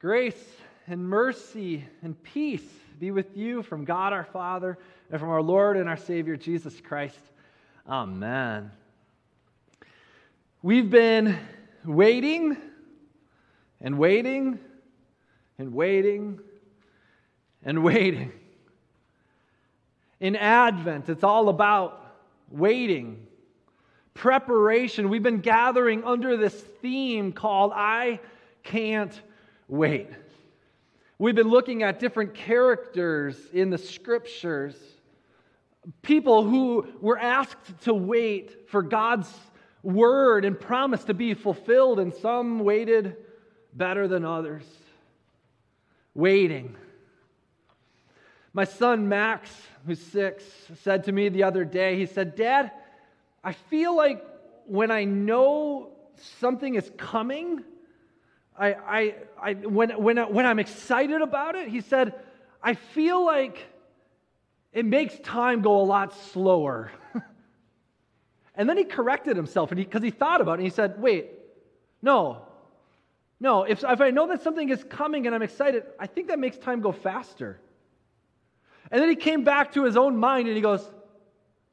Grace and mercy and peace be with you from God our Father and from our Lord and our Savior Jesus Christ. Amen. We've been waiting and waiting and waiting and waiting. In Advent, it's all about waiting, preparation. We've been gathering under this theme called I Can't wait. We've been looking at different characters in the scriptures, people who were asked to wait for God's word and promise to be fulfilled, and some waited better than others. Waiting. My son Max, who's six, said to me the other day, he said, Dad, I feel like when I know something is coming, I, I, I, when, when, when I'm excited about it, he said, I feel like it makes time go a lot slower. and then he corrected himself because he, he thought about it and he said, Wait, no, no, if, if I know that something is coming and I'm excited, I think that makes time go faster. And then he came back to his own mind and he goes,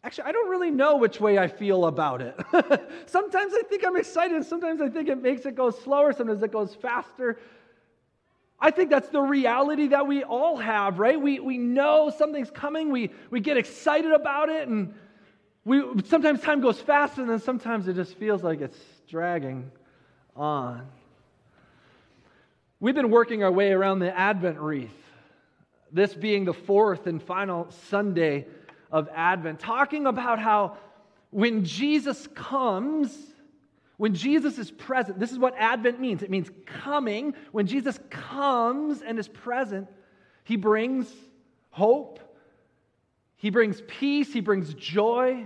Actually, I don't really know which way I feel about it. sometimes I think I'm excited, sometimes I think it makes it go slower, sometimes it goes faster. I think that's the reality that we all have, right? We, we know something's coming, we, we get excited about it, and we, sometimes time goes fast, and then sometimes it just feels like it's dragging on. We've been working our way around the Advent wreath, this being the fourth and final Sunday of Advent, talking about how when Jesus comes, when Jesus is present, this is what Advent means it means coming. When Jesus comes and is present, he brings hope, he brings peace, he brings joy,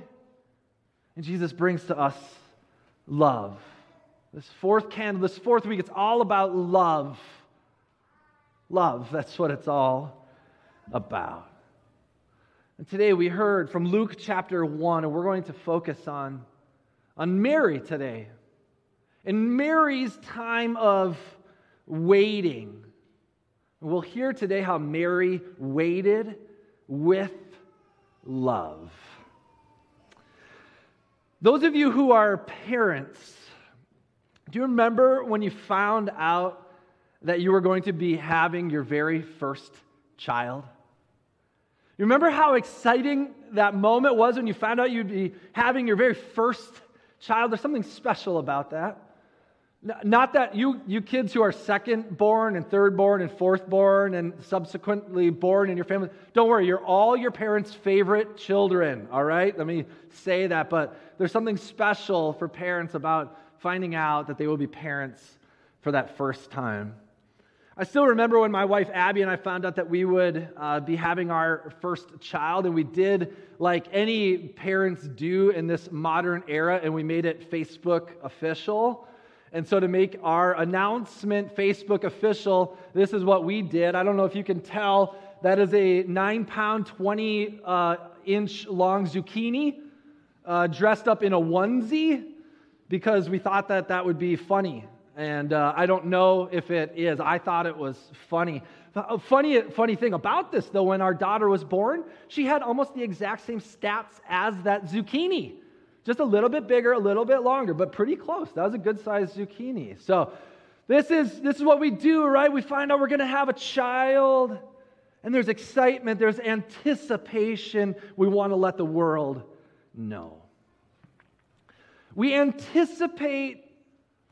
and Jesus brings to us love. This fourth candle, this fourth week, it's all about love. Love, that's what it's all about. And today we heard from Luke chapter 1, and we're going to focus on, on Mary today. In Mary's time of waiting. We'll hear today how Mary waited with love. Those of you who are parents, do you remember when you found out that you were going to be having your very first child? You remember how exciting that moment was when you found out you'd be having your very first child? There's something special about that. Not that you, you kids who are second born and third born and fourth born and subsequently born in your family, don't worry, you're all your parents' favorite children, all right? Let me say that, but there's something special for parents about finding out that they will be parents for that first time. I still remember when my wife Abby and I found out that we would uh, be having our first child, and we did like any parents do in this modern era, and we made it Facebook official. And so, to make our announcement Facebook official, this is what we did. I don't know if you can tell, that is a nine pound, 20 uh, inch long zucchini uh, dressed up in a onesie because we thought that that would be funny. And uh, I don't know if it is. I thought it was funny. A funny, funny thing about this, though, when our daughter was born, she had almost the exact same stats as that zucchini. Just a little bit bigger, a little bit longer, but pretty close. That was a good sized zucchini. So, this is, this is what we do, right? We find out we're going to have a child, and there's excitement, there's anticipation. We want to let the world know. We anticipate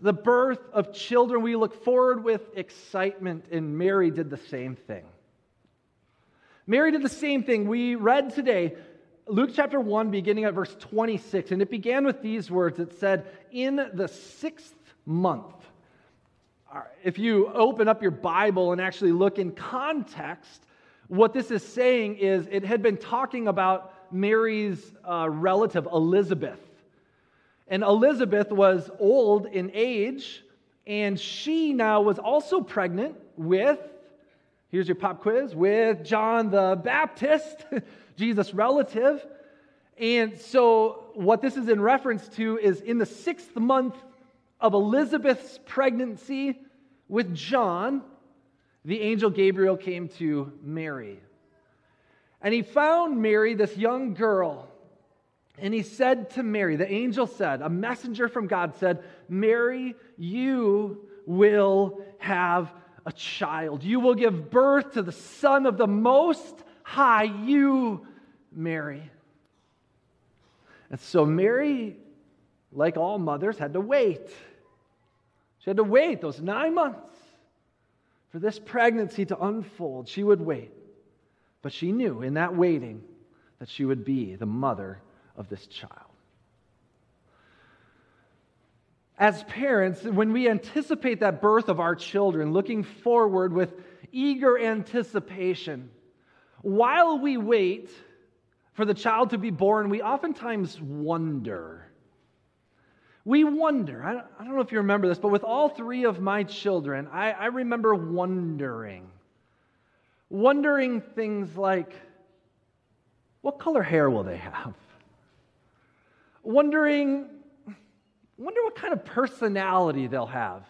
the birth of children, we look forward with excitement, and Mary did the same thing. Mary did the same thing. We read today Luke chapter 1, beginning at verse 26, and it began with these words. It said, In the sixth month. If you open up your Bible and actually look in context, what this is saying is it had been talking about Mary's uh, relative, Elizabeth. And Elizabeth was old in age, and she now was also pregnant with, here's your pop quiz, with John the Baptist, Jesus' relative. And so, what this is in reference to is in the sixth month of Elizabeth's pregnancy with John, the angel Gabriel came to Mary. And he found Mary, this young girl, and he said to Mary, the angel said, a messenger from God said, Mary, you will have a child. You will give birth to the Son of the Most High, you, Mary. And so Mary, like all mothers, had to wait. She had to wait those nine months for this pregnancy to unfold. She would wait. But she knew in that waiting that she would be the mother of this child. As parents, when we anticipate that birth of our children, looking forward with eager anticipation, while we wait for the child to be born, we oftentimes wonder. We wonder. I don't, know if you remember this, but with all three of my children, I, I remember wondering. Wondering things like, what color hair will they have? Wondering, wonder what kind of personality they'll have.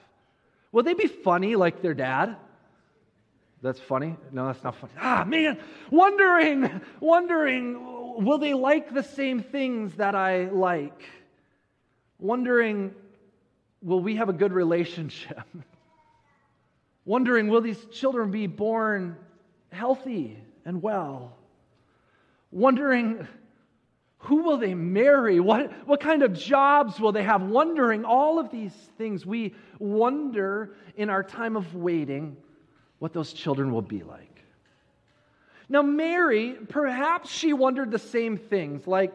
Will they be funny like their dad? That's funny? No, that's not funny. Ah, man, wondering, wondering, will they like the same things that I like? Wondering, will we have a good relationship? wondering, will these children be born healthy and well? Wondering, who will they marry? What, what kind of jobs will they have? Wondering all of these things. We wonder in our time of waiting what those children will be like. Now, Mary, perhaps she wondered the same things, like,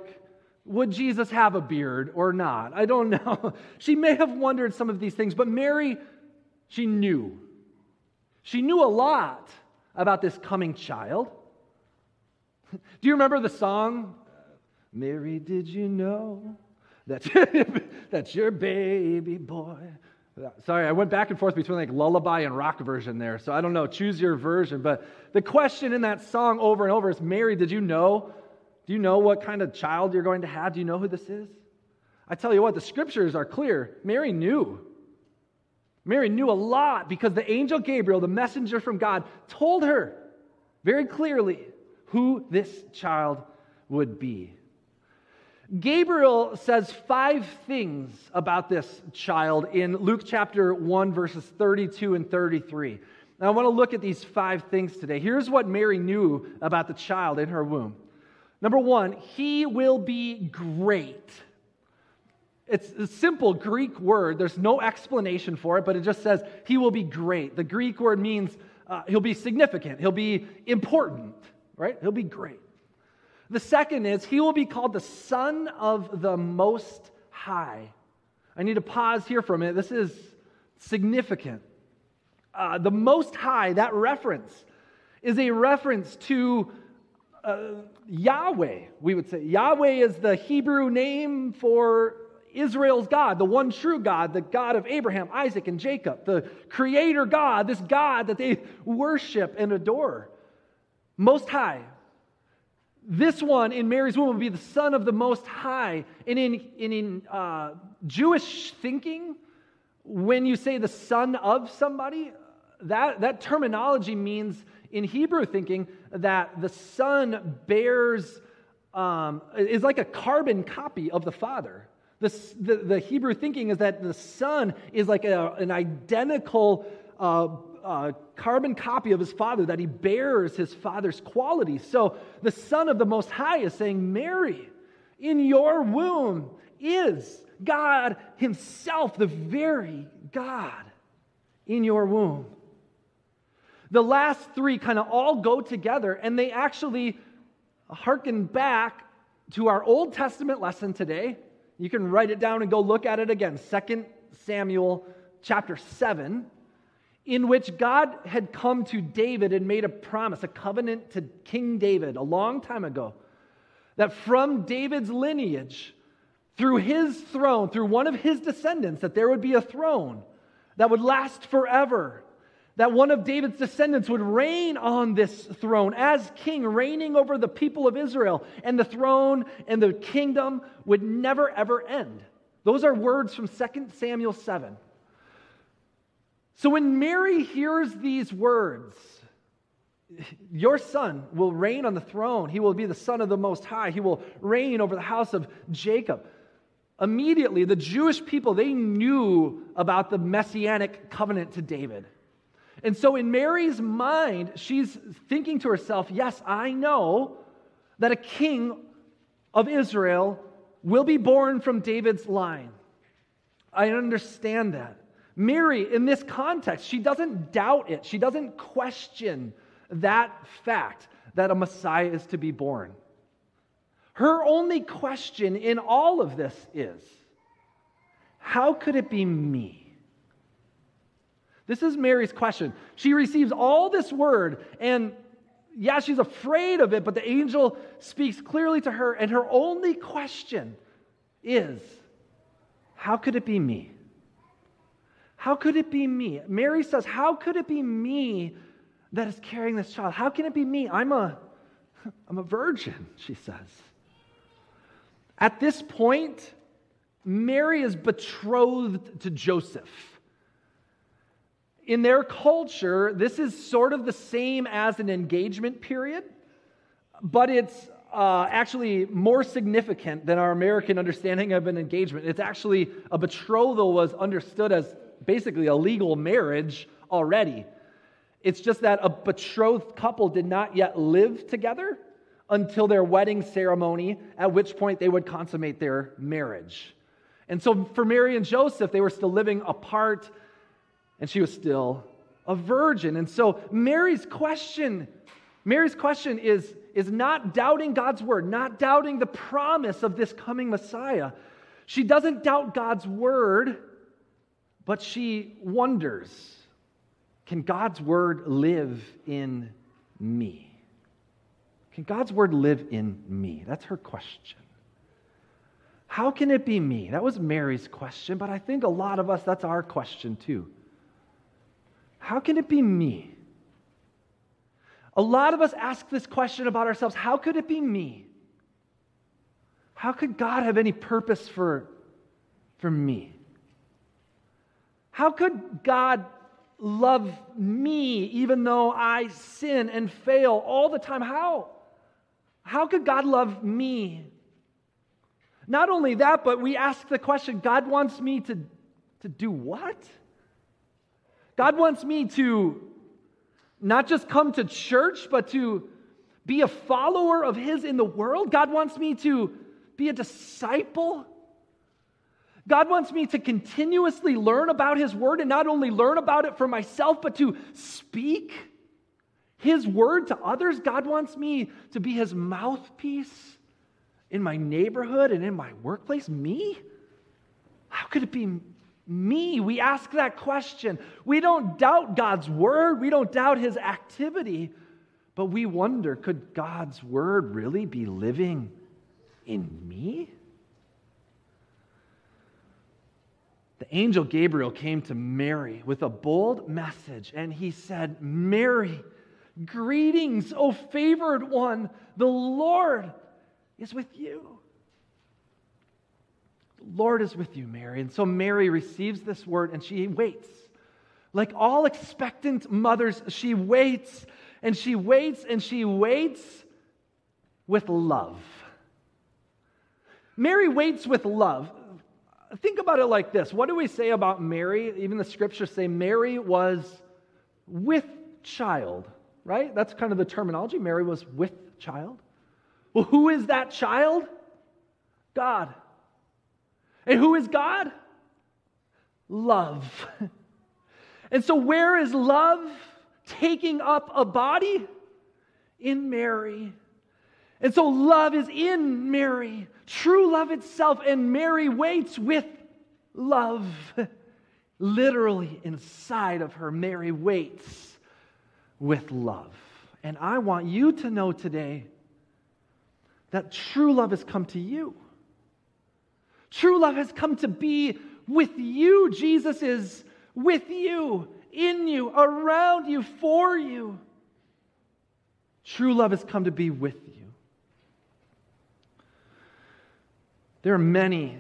would Jesus have a beard or not? I don't know. She may have wondered some of these things, but Mary, she knew. She knew a lot about this coming child. Do you remember the song? Mary, did you know that that's your baby boy? Sorry, I went back and forth between like lullaby and rock version there. So I don't know, choose your version. But the question in that song over and over is Mary, did you know? Do you know what kind of child you're going to have? Do you know who this is? I tell you what, the scriptures are clear. Mary knew. Mary knew a lot because the angel Gabriel, the messenger from God, told her very clearly who this child would be. Gabriel says five things about this child in Luke chapter 1, verses 32 and 33. Now, I want to look at these five things today. Here's what Mary knew about the child in her womb. Number one, he will be great. It's a simple Greek word. There's no explanation for it, but it just says he will be great. The Greek word means uh, he'll be significant, he'll be important, right? He'll be great. The second is, he will be called the Son of the Most High. I need to pause here for a minute. This is significant. Uh, the Most High, that reference, is a reference to uh, Yahweh, we would say. Yahweh is the Hebrew name for Israel's God, the one true God, the God of Abraham, Isaac, and Jacob, the creator God, this God that they worship and adore. Most High, this one in Mary's womb will be the son of the Most High. And in, in, in uh, Jewish thinking, when you say the son of somebody, that, that terminology means in Hebrew thinking that the son bears, um, is like a carbon copy of the father. The, the, the, Hebrew thinking is that the son is like a, an identical uh, uh, carbon copy of his father, that he bears his father's qualities. So the Son of the Most High is saying, Mary, in your womb is God Himself, the very God in your womb. The last three kind of all go together, and they actually harken back to our Old Testament lesson today. You can write it down and go look at it again. 2 Samuel chapter 7 in which God had come to David and made a promise, a covenant to King David a long time ago, that from David's lineage, through his throne, through one of his descendants, that there would be a throne that would last forever. That one of David's descendants would reign on this throne as king, reigning over the people of Israel, and the throne and the kingdom would never ever end. Those are words from 2 Samuel 7. So when Mary hears these words, your son will reign on the throne. He will be the son of the Most High. He will reign over the house of Jacob. Immediately, the Jewish people, they knew about the messianic covenant to David. And so, in Mary's mind, she's thinking to herself, Yes, I know that a king of Israel will be born from David's line. I understand that. Mary, in this context, she doesn't doubt it, she doesn't question that fact that a Messiah is to be born. Her only question in all of this is how could it be me? This is Mary's question. She receives all this word, and yeah, she's afraid of it, but the angel speaks clearly to her, and her only question is how could it be me? How could it be me? Mary says, How could it be me that is carrying this child? How can it be me? I'm a, I'm a virgin, she says. At this point, Mary is betrothed to Joseph. In their culture, this is sort of the same as an engagement period, but it's uh, actually more significant than our American understanding of an engagement. It's actually a betrothal was understood as basically a legal marriage already. It's just that a betrothed couple did not yet live together until their wedding ceremony, at which point they would consummate their marriage. And so for Mary and Joseph, they were still living apart, and she was still a virgin. And so Mary's question, Mary's question is, is not doubting God's word, not doubting the promise of this coming Messiah. She doesn't doubt God's word, but she wonders can God's word live in me? Can God's word live in me? That's her question. How can it be me? That was Mary's question, but I think a lot of us, that's our question too. How can it be me? A lot of us ask this question about ourselves How could it be me? How could God have any purpose for, for me? How could God love me even though I sin and fail all the time? How? How could God love me? Not only that, but we ask the question God wants me to, to do what? God wants me to not just come to church, but to be a follower of His in the world. God wants me to be a disciple. God wants me to continuously learn about His Word and not only learn about it for myself, but to speak His Word to others. God wants me to be His mouthpiece in my neighborhood and in my workplace. Me? How could it be me? We ask that question. We don't doubt God's Word, we don't doubt His activity, but we wonder could God's Word really be living in me? The angel Gabriel came to Mary with a bold message, and he said, Mary, greetings, O favored one, the Lord is with you. The Lord is with you, Mary. And so Mary receives this word and she waits. Like all expectant mothers, she waits and she waits and she waits with love. Mary waits with love think about it like this what do we say about Mary? Even the scriptures say Mary was with child, right? That's kind of the terminology. Mary was with child. Well, who is that child? God. And who is God? Love. And so, where is love taking up a body? In Mary. And so, love is in Mary true love itself, and Mary waits with love. Literally inside of her, Mary waits with love. And I want you to know today that true love has come to you. True love has come to be with you. Jesus is with you, in you, around you, for you. True love has come to be with you. There are many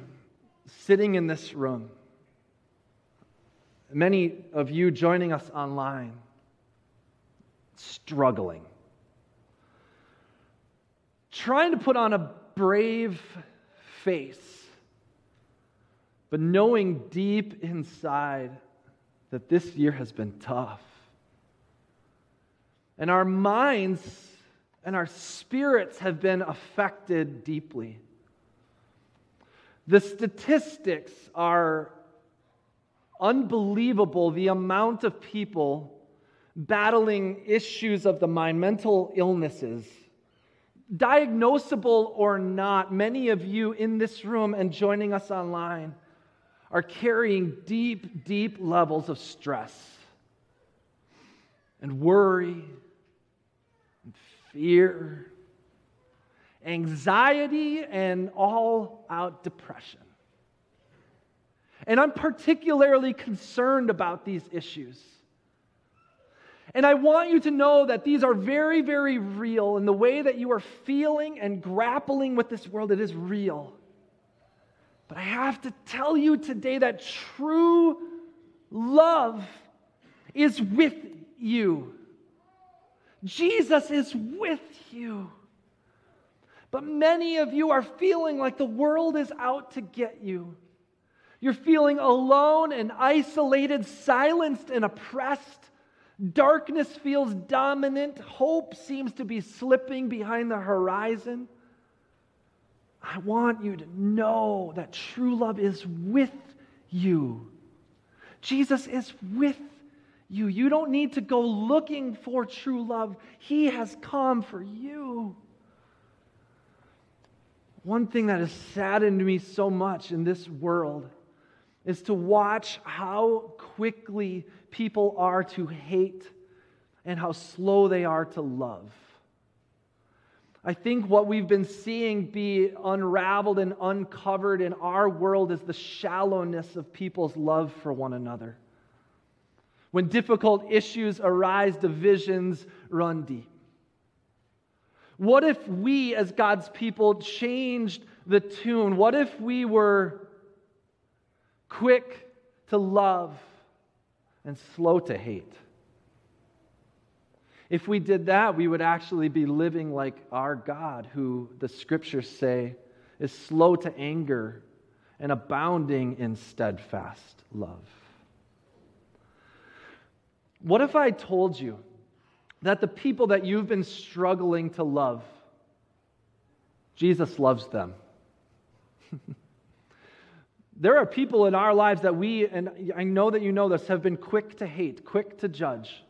sitting in this room many of you joining us online struggling, trying to put on a brave face, but knowing deep inside that this year has been tough. And our minds and our spirits have been affected deeply. The statistics are unbelievable the amount of people battling issues of the mind, mental illnesses. Diagnosable or not, many of you in this room and joining us online are carrying deep, deep levels of stress and worry and fear, anxiety, and all out depression. And I'm particularly concerned about these issues. And I want you to know that these are very, very real. And the way that you are feeling and grappling with this world, it is real. But I have to tell you today that true love is with you. Jesus is with you. But many of you are feeling like the world is out to get you. You're feeling alone and isolated, silenced and oppressed. Darkness feels dominant. Hope seems to be slipping behind the horizon. I want you to know that true love is with you. Jesus is with you. You don't need to go looking for true love, He has come for you. One thing that has saddened me so much in this world is to watch how quickly people are to hate and how slow they are to love. I think what we've been seeing be unraveled and uncovered in our world is the shallowness of people's love for one another. When difficult issues arise, divisions run deep. What if we, as God's people, changed the tune? What if we were quick to love and slow to hate? If we did that, we would actually be living like our God, who the scriptures say is slow to anger and abounding in steadfast love. What if I told you that the people that you've been struggling to love, Jesus loves them? there are people in our lives that we, and I know that you know this, have been quick to hate, quick to judge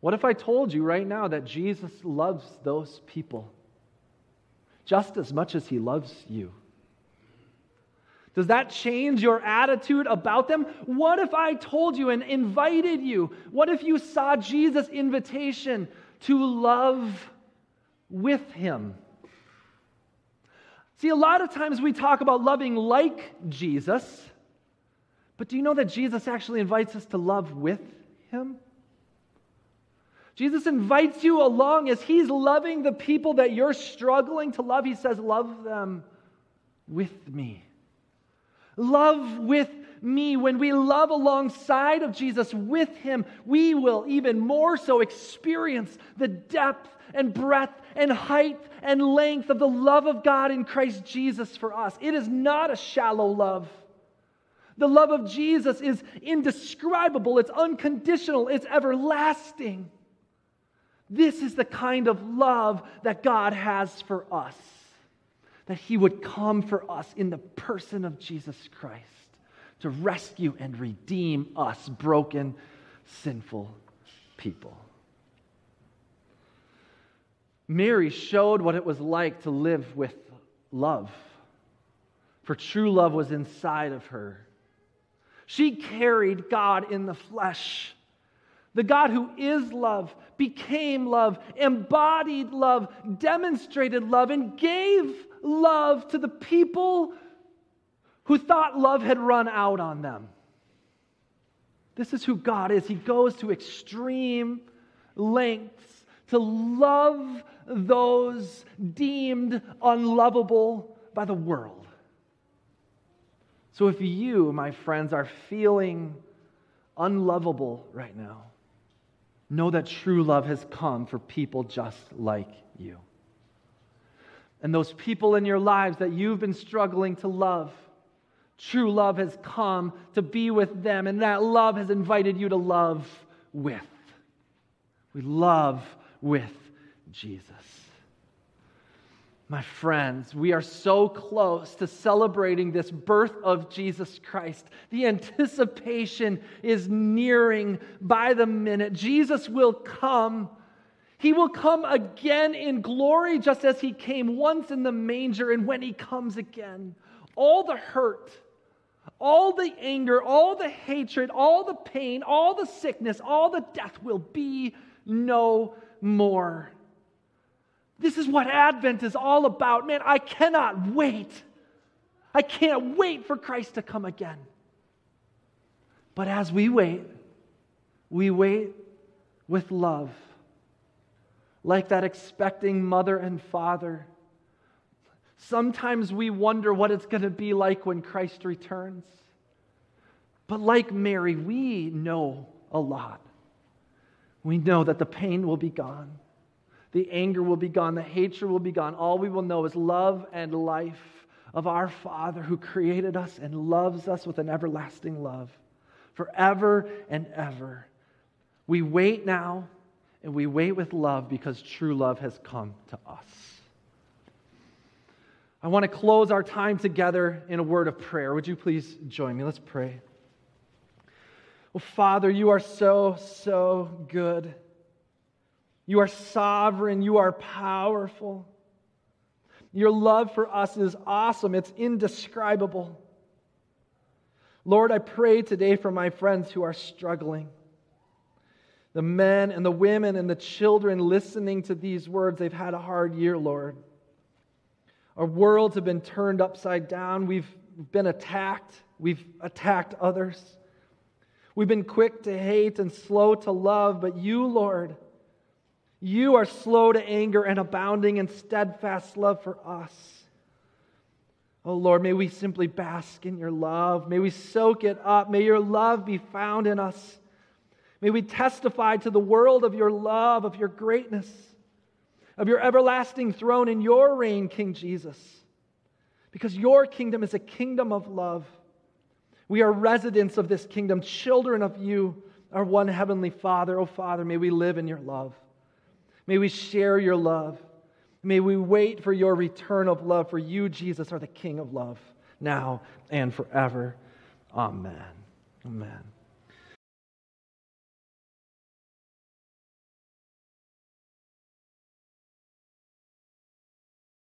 what if I told you right now that Jesus loves those people just as much as he loves you? Does that change your attitude about them? What if I told you and invited you? What if you saw Jesus' invitation to love with him? See, a lot of times we talk about loving like Jesus, but do you know that Jesus actually invites us to love with him? Jesus invites you along as he's loving the people that you're struggling to love. He says, Love them with me. Love with me. When we love alongside of Jesus with him, we will even more so experience the depth and breadth and height and length of the love of God in Christ Jesus for us. It is not a shallow love. The love of Jesus is indescribable, it's unconditional, it's everlasting. This is the kind of love that God has for us. That He would come for us in the person of Jesus Christ to rescue and redeem us, broken, sinful people. Mary showed what it was like to live with love, for true love was inside of her. She carried God in the flesh the God who is love became love, embodied love, demonstrated love, and gave love to the people who thought love had run out on them. This is who God is. He goes to extreme lengths to love those deemed unlovable by the world. So if you, my friends, are feeling unlovable right now, know that true love has come for people just like you. And those people in your lives that you've been struggling to love, true love has come to be with them, and that love has invited you to love with. We love with Jesus. My friends, we are so close to celebrating this birth of Jesus Christ. The anticipation is nearing by the minute. Jesus will come. He will come again in glory, just as he came once in the manger. And when he comes again, all the hurt, all the anger, all the hatred, all the pain, all the sickness, all the death will be no more. This is what Advent is all about. Man, I cannot wait. I can't wait for Christ to come again. But as we wait, we wait with love, like that expecting mother and father. Sometimes we wonder what it's going to be like when Christ returns. But like Mary, we know a lot. We know that the pain will be gone the anger will be gone. The hatred will be gone. All we will know is love and life of our Father who created us and loves us with an everlasting love forever and ever. We wait now and we wait with love because true love has come to us. I want to close our time together in a word of prayer. Would you please join me? Let's pray. Well, Father, you are so, so good. You are sovereign. You are powerful. Your love for us is awesome. It's indescribable. Lord, I pray today for my friends who are struggling. The men and the women and the children listening to these words, they've had a hard year, Lord. Our worlds have been turned upside down. We've been attacked. We've attacked others. We've been quick to hate and slow to love, but you, Lord, you are slow to anger and abounding in steadfast love for us. Oh Lord, may we simply bask in your love. May we soak it up. May your love be found in us. May we testify to the world of your love, of your greatness, of your everlasting throne and your reign, King Jesus. Because your kingdom is a kingdom of love. We are residents of this kingdom, children of you, our one heavenly Father. Oh Father, may we live in your love. May we share your love. May we wait for your return of love, for you, Jesus, are the King of love, now and forever. Amen. Amen.